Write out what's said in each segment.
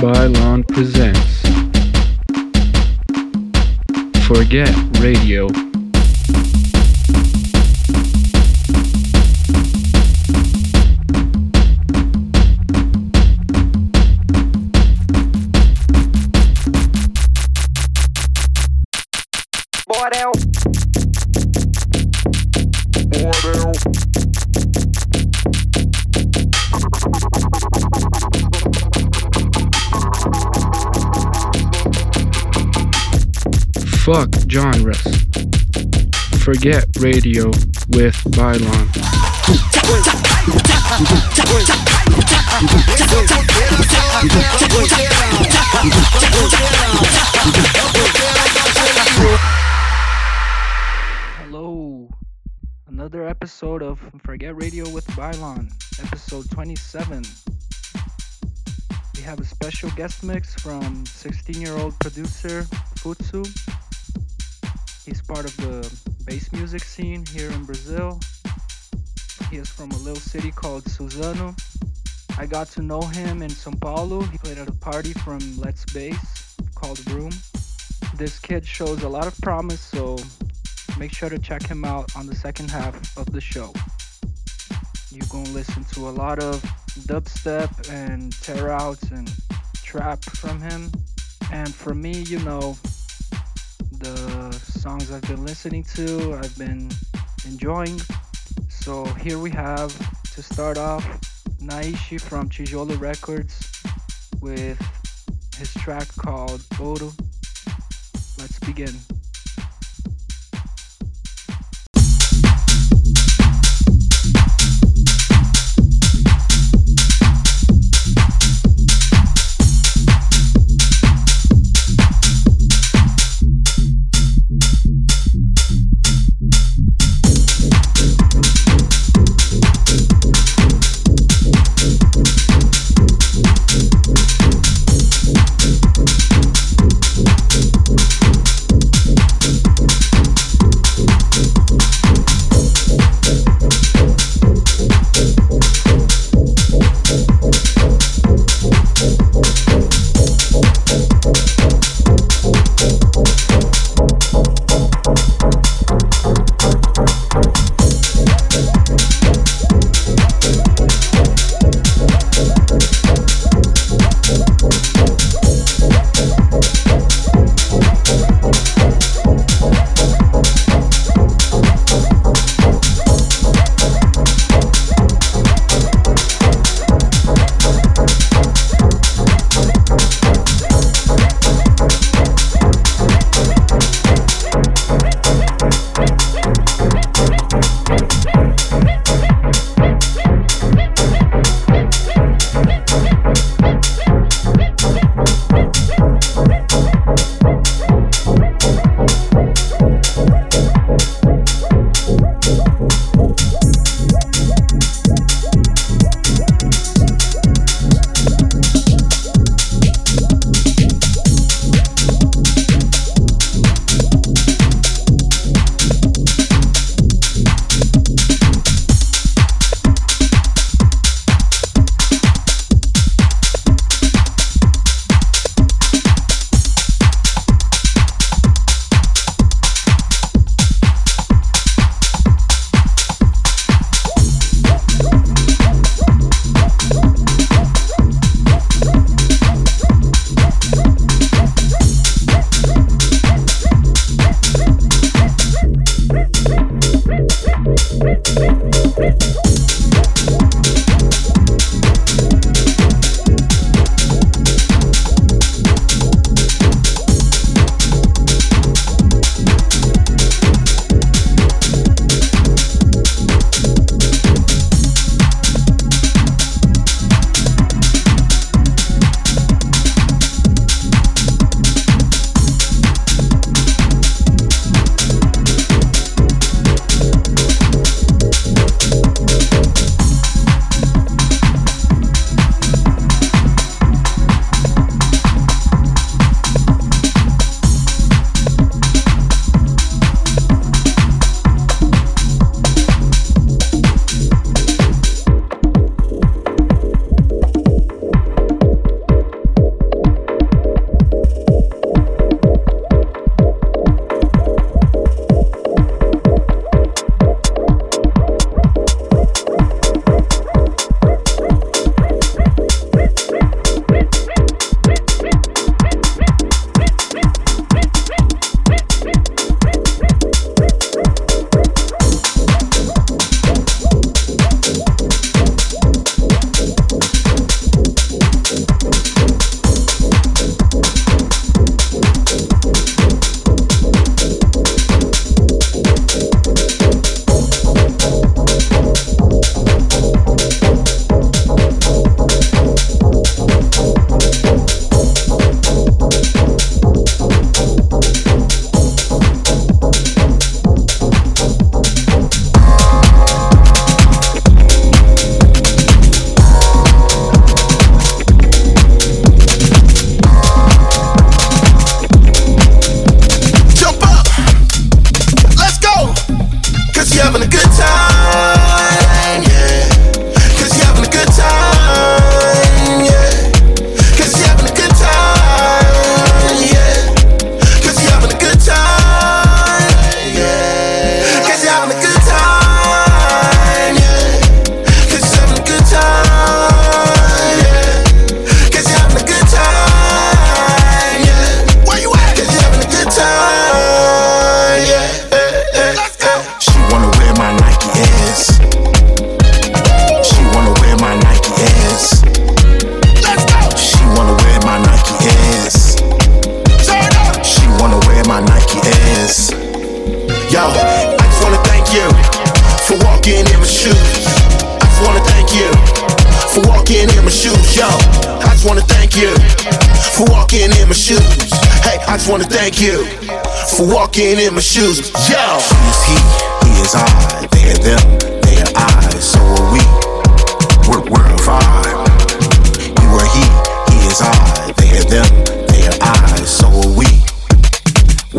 Bailon presents Forget Radio. Fuck genres. Forget Radio with Bailon. Hello. Another episode of Forget Radio with Bailon, episode 27. We have a special guest mix from 16 year old producer Futsu. He's part of the bass music scene here in Brazil. He is from a little city called Suzano. I got to know him in Sao Paulo. He played at a party from Let's Bass called Room. This kid shows a lot of promise, so make sure to check him out on the second half of the show. You're gonna listen to a lot of dubstep and tear outs and trap from him. And for me, you know, the songs I've been listening to, I've been enjoying. So here we have to start off Naiche from Tijolo Records with his track called Ouro. Let's begin.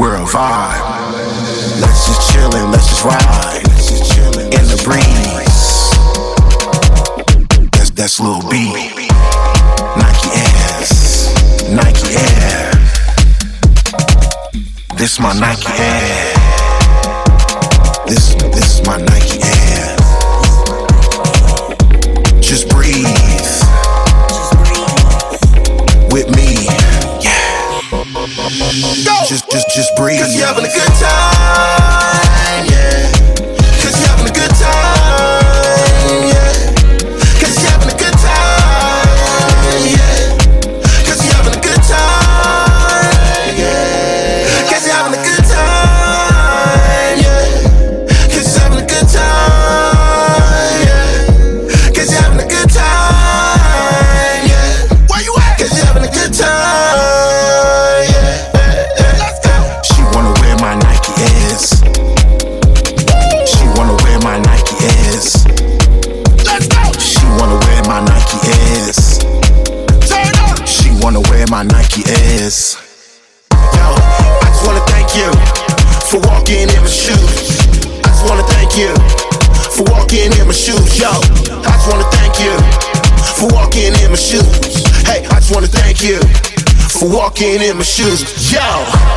We're a vibe. Let's just chillin', let's just ride. In the breeze. That's that's Lil B. Nike ass, Nike air. This my Nike air. This this is my Nike air. Just breathe with me. Yeah. Go just, just, just breathe. Cause you're having a good time. in my shoes. Yo!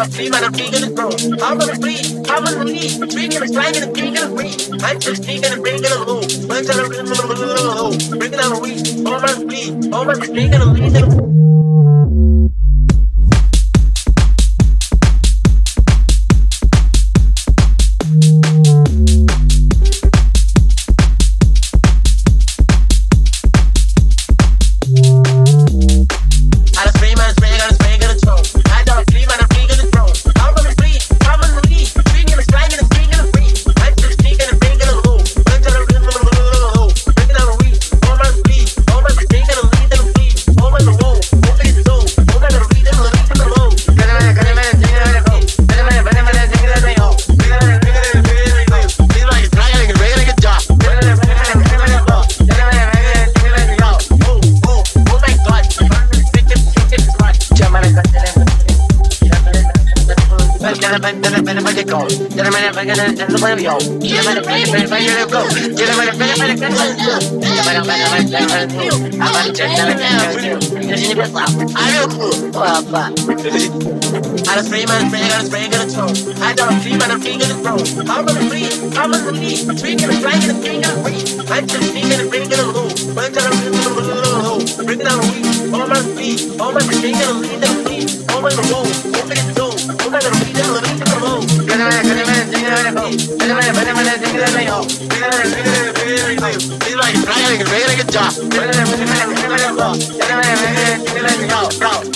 I'm free man, I'm taking it slow. I'm on a free, I'm on a knee. Drinking and slanging and drinking and free. I'm just taking and breaking a low. Bunch of a little low. Breaking out a weed. Oh, my free. Oh, my drinking and leaving a gotta spray, man, spray, gotta spray, gotta throw. I don't free, man, I'm free, gotta throw. I'm gonna free, I'm gonna free. Free, gonna fly, gonna free, gonna free. I'm just free, gonna bring, gonna low. Bring down, bring down, weak. All my free, all my free, gonna lead, gonna free. All my low, He's like flying, like a regular good job. Get a man,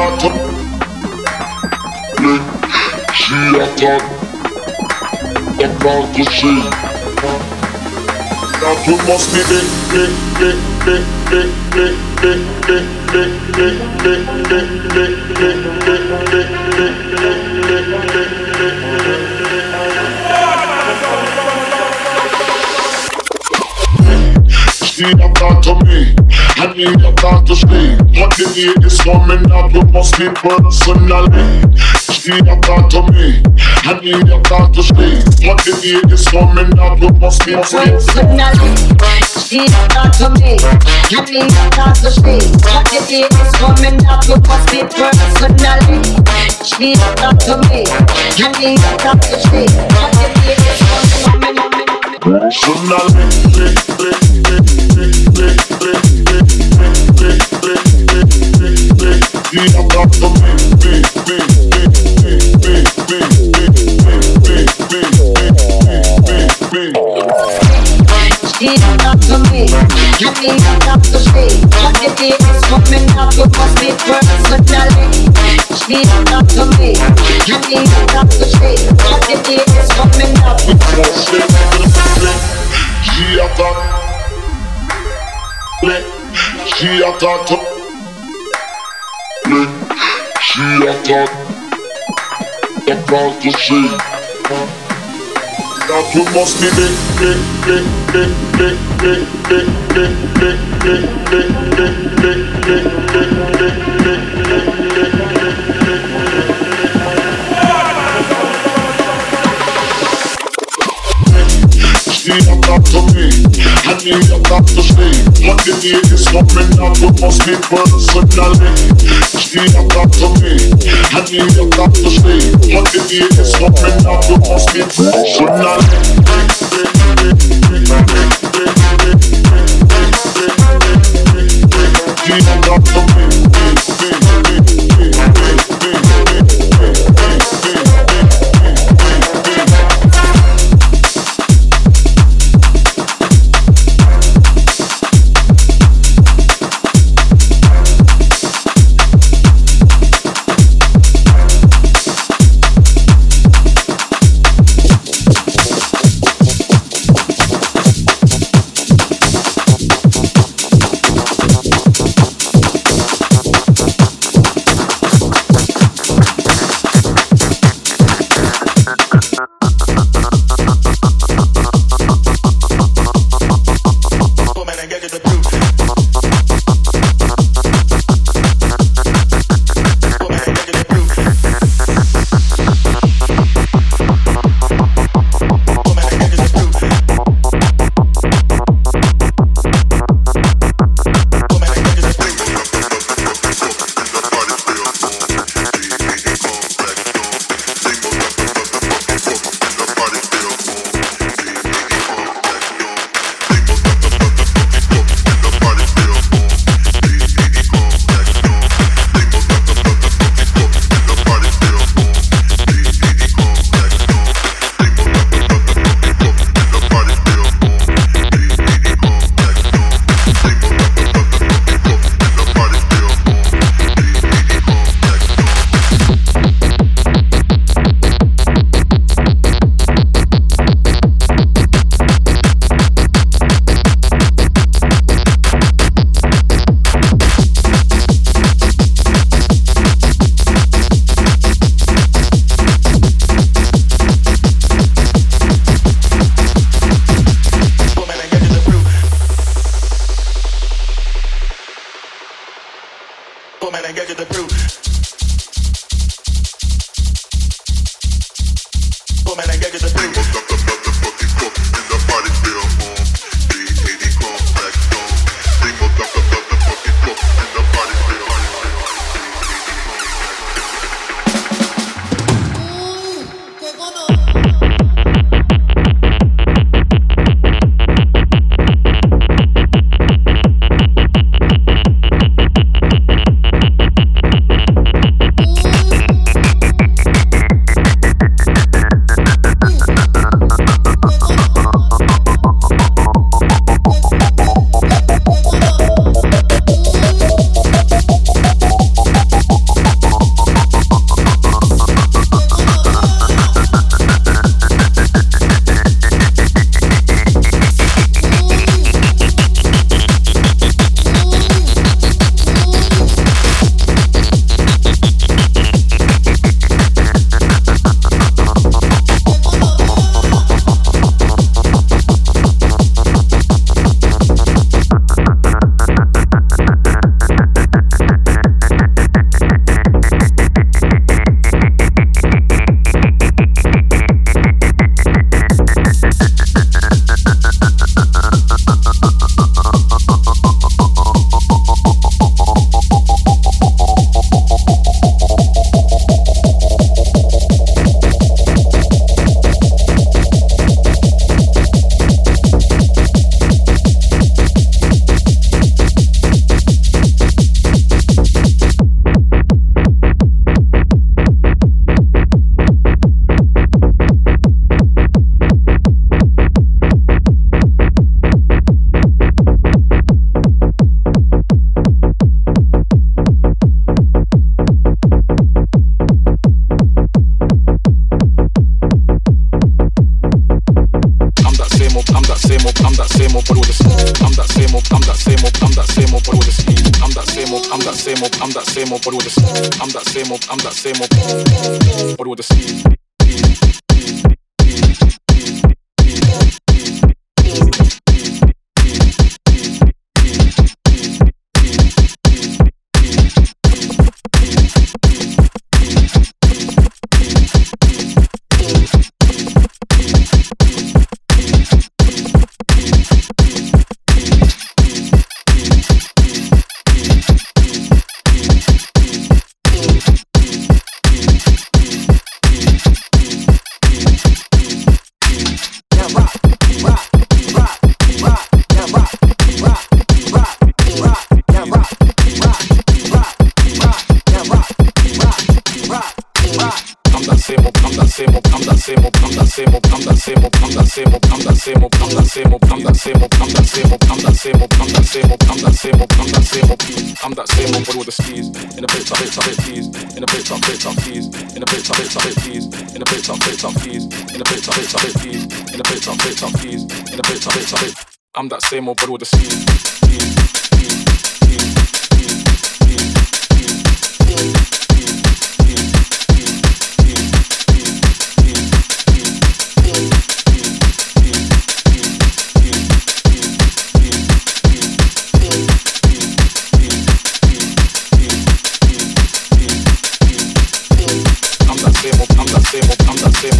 attack me. She attack. I'm bound to see. That we must be big, big, big, see them talk to me. I need them time to sleep. What the day is coming up, we must sleep personally. See them talk to me. I need them time to sleep. What the day is coming up, we must sleep personally. See them talk to me. I need them time to sleep. But the day is coming up, we must sleep personally. See them talk to me. I need them time to sleep. But the day is coming up, we must sleep personally. Yeah, fuck me. She attack to me. She attack. About to see. That we must be. money I'm not to stay One day is coming up with must be personally She I'm not to me Honey I'm not to stay One day is coming up with must be personally old but with the i'm that same old, I'm that same old, same old, I'm that same old, I'm that same old, I'm that same old, I'm that same old peas. I'm that same old but with the skis. In the plates, I plates, I plate peas. In the plates, I plates, I peas. In the plates, I plates, I plate peas. In the plates, I plates, I peas. In the plates, I plates, I plate peas. In the plates, I plates, I peas. In the plates, I plates, I plate. I'm that same old but with the skis. hacemos, y la hacemos. I'm the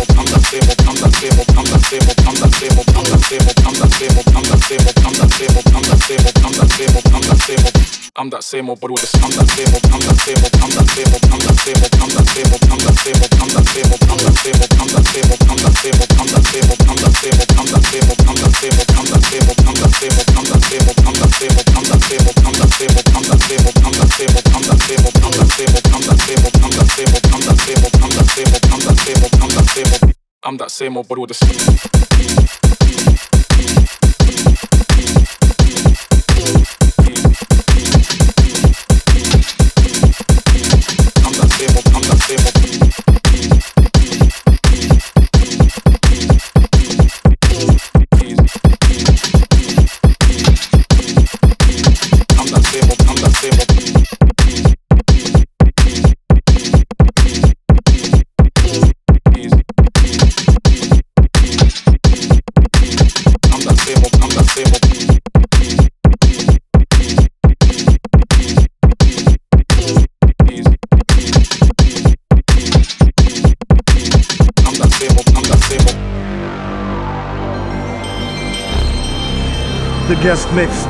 I'm that same old, I'm that same old, I'm that same old, guest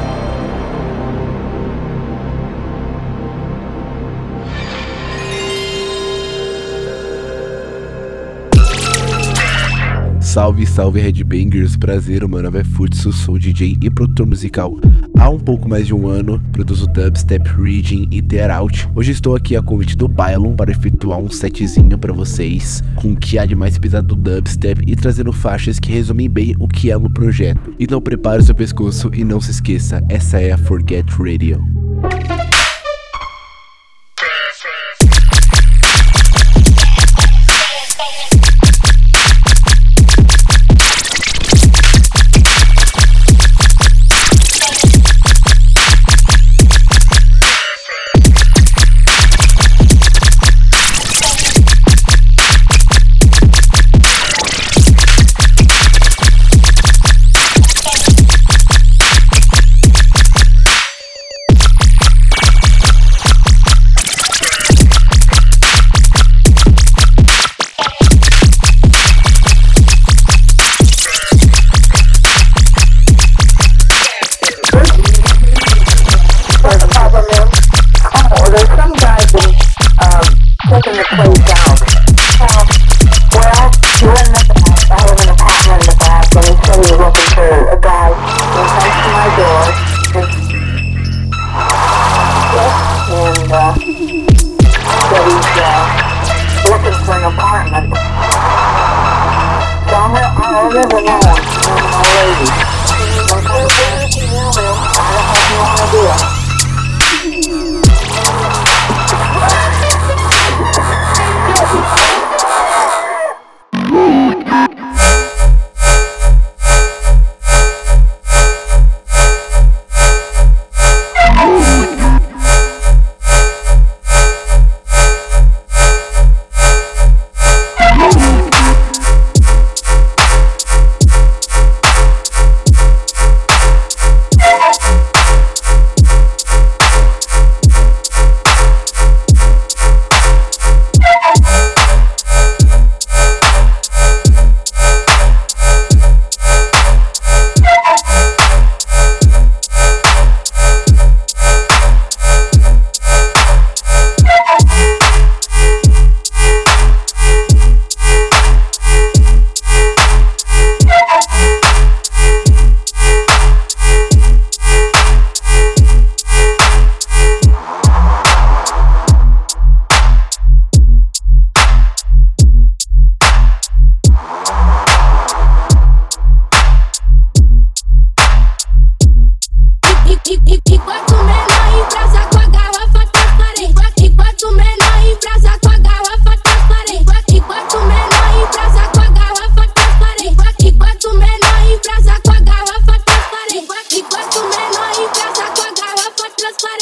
Salve, salve Headbangers, prazer, o meu nome é Futsu, sou DJ e produtor musical há um pouco mais de um ano, produzo dubstep, reading e tear out. Hoje estou aqui a convite do Bylon para efetuar um setzinho para vocês, com o que há de mais pesado do dubstep e trazendo faixas que resumem bem o que é no projeto. Então prepare seu pescoço e não se esqueça, essa é a Forget Radio.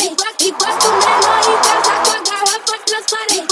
Igual, igual tu menor e casa com a garrafa transparente.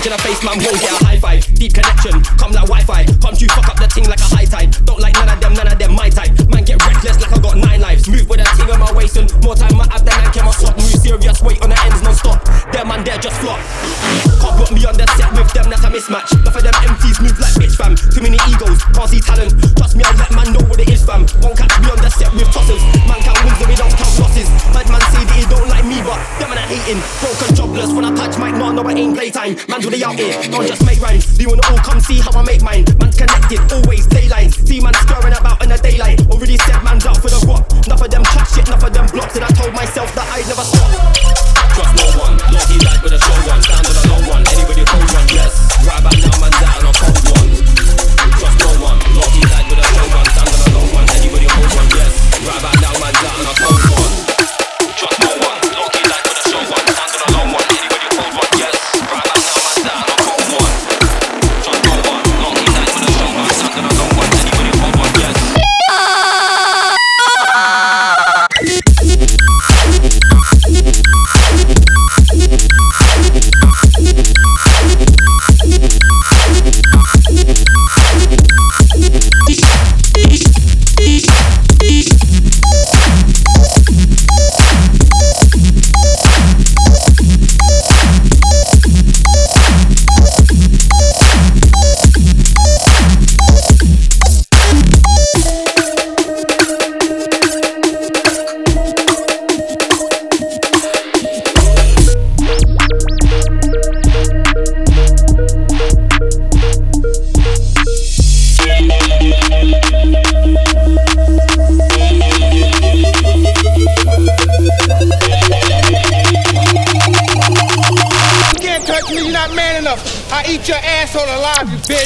Punch in the face, man won't get a high five. Deep connection, come like Wi-Fi. Come to fuck up the thing like a high tide. Don't like none of them, none of them my type. Man get reckless like I got nine lives. Move with a ting on my waist and more time my ab than I can my sock. Move serious, weight on the ends non-stop. Them man there just flop. Can't put me on the set with them, that's a mismatch. Enough of them MCs move like bitch fam. Too many egos, can't see talent. Trust me, I let man know what it is fam. Won't catch me on the set with tossers. Man count wins, but we don't count losses. Bad man say that he don't like but them man are hating. Broken jobless when I touch mic, no, no, it ain't playtime. Man's really out here, don't just make rhymes. Do you wanna all come see how I make mine? Man's connected, always daylight. See man stirring about in the daylight. Already said man's out for the guap. Enough of them chat shit, enough of them blocks. And I told myself that I'd never stop. Trust no one, Lord he died with a show one. Down to the low one, anybody cold one, yes. Right back now, eat your asshole alive, you bitch.